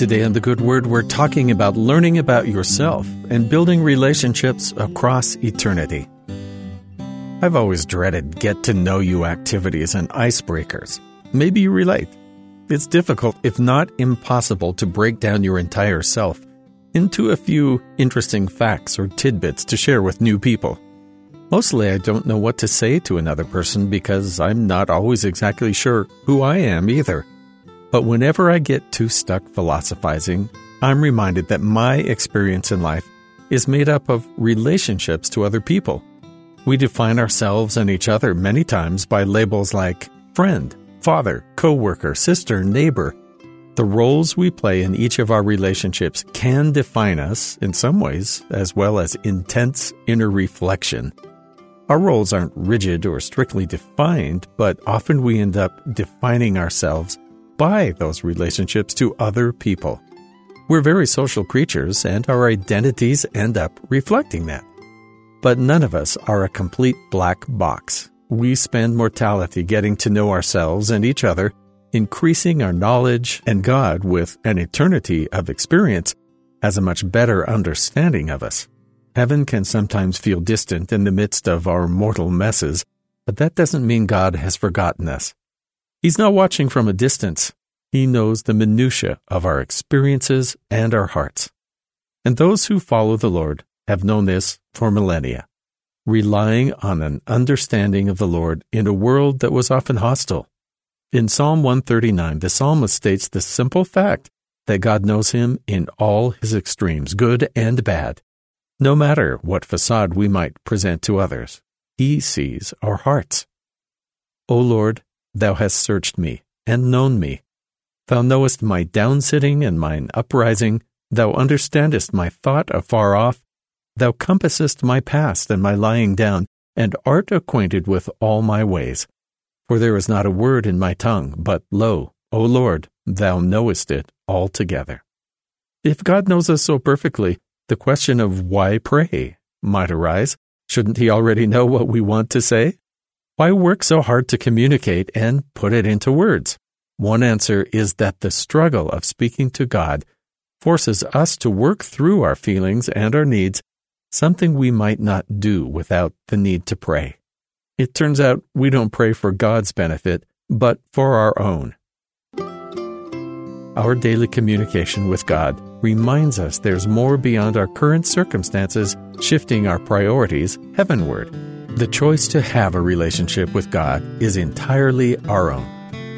Today on The Good Word, we're talking about learning about yourself and building relationships across eternity. I've always dreaded get to know you activities and icebreakers. Maybe you relate. It's difficult, if not impossible, to break down your entire self into a few interesting facts or tidbits to share with new people. Mostly, I don't know what to say to another person because I'm not always exactly sure who I am either. But whenever I get too stuck philosophizing, I'm reminded that my experience in life is made up of relationships to other people. We define ourselves and each other many times by labels like friend, father, coworker, sister, neighbor. The roles we play in each of our relationships can define us in some ways, as well as intense inner reflection. Our roles aren't rigid or strictly defined, but often we end up defining ourselves by those relationships to other people. We're very social creatures, and our identities end up reflecting that. But none of us are a complete black box. We spend mortality getting to know ourselves and each other, increasing our knowledge, and God, with an eternity of experience, has a much better understanding of us. Heaven can sometimes feel distant in the midst of our mortal messes, but that doesn't mean God has forgotten us. He's not watching from a distance. He knows the minutiae of our experiences and our hearts. And those who follow the Lord have known this for millennia, relying on an understanding of the Lord in a world that was often hostile. In Psalm 139, the psalmist states the simple fact that God knows him in all his extremes, good and bad. No matter what facade we might present to others, he sees our hearts. O Lord, Thou hast searched me and known me. Thou knowest my downsitting and mine uprising. Thou understandest my thought afar off. Thou compassest my past and my lying down, and art acquainted with all my ways. For there is not a word in my tongue, but lo, O Lord, thou knowest it altogether. If God knows us so perfectly, the question of why pray might arise. Shouldn't he already know what we want to say? Why work so hard to communicate and put it into words? One answer is that the struggle of speaking to God forces us to work through our feelings and our needs, something we might not do without the need to pray. It turns out we don't pray for God's benefit, but for our own. Our daily communication with God reminds us there's more beyond our current circumstances, shifting our priorities heavenward. The choice to have a relationship with God is entirely our own.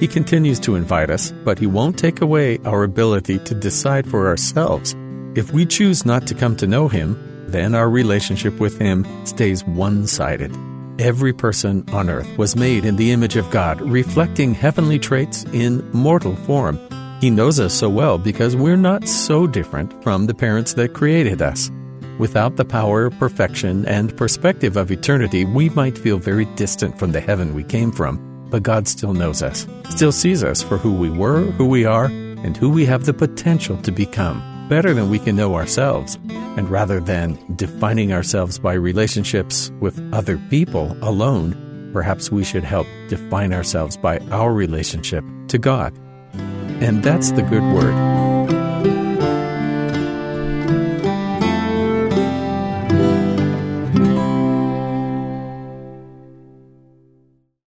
He continues to invite us, but He won't take away our ability to decide for ourselves. If we choose not to come to know Him, then our relationship with Him stays one sided. Every person on earth was made in the image of God, reflecting heavenly traits in mortal form. He knows us so well because we're not so different from the parents that created us. Without the power, perfection, and perspective of eternity, we might feel very distant from the heaven we came from, but God still knows us, still sees us for who we were, who we are, and who we have the potential to become, better than we can know ourselves. And rather than defining ourselves by relationships with other people alone, perhaps we should help define ourselves by our relationship to God. And that's the good word.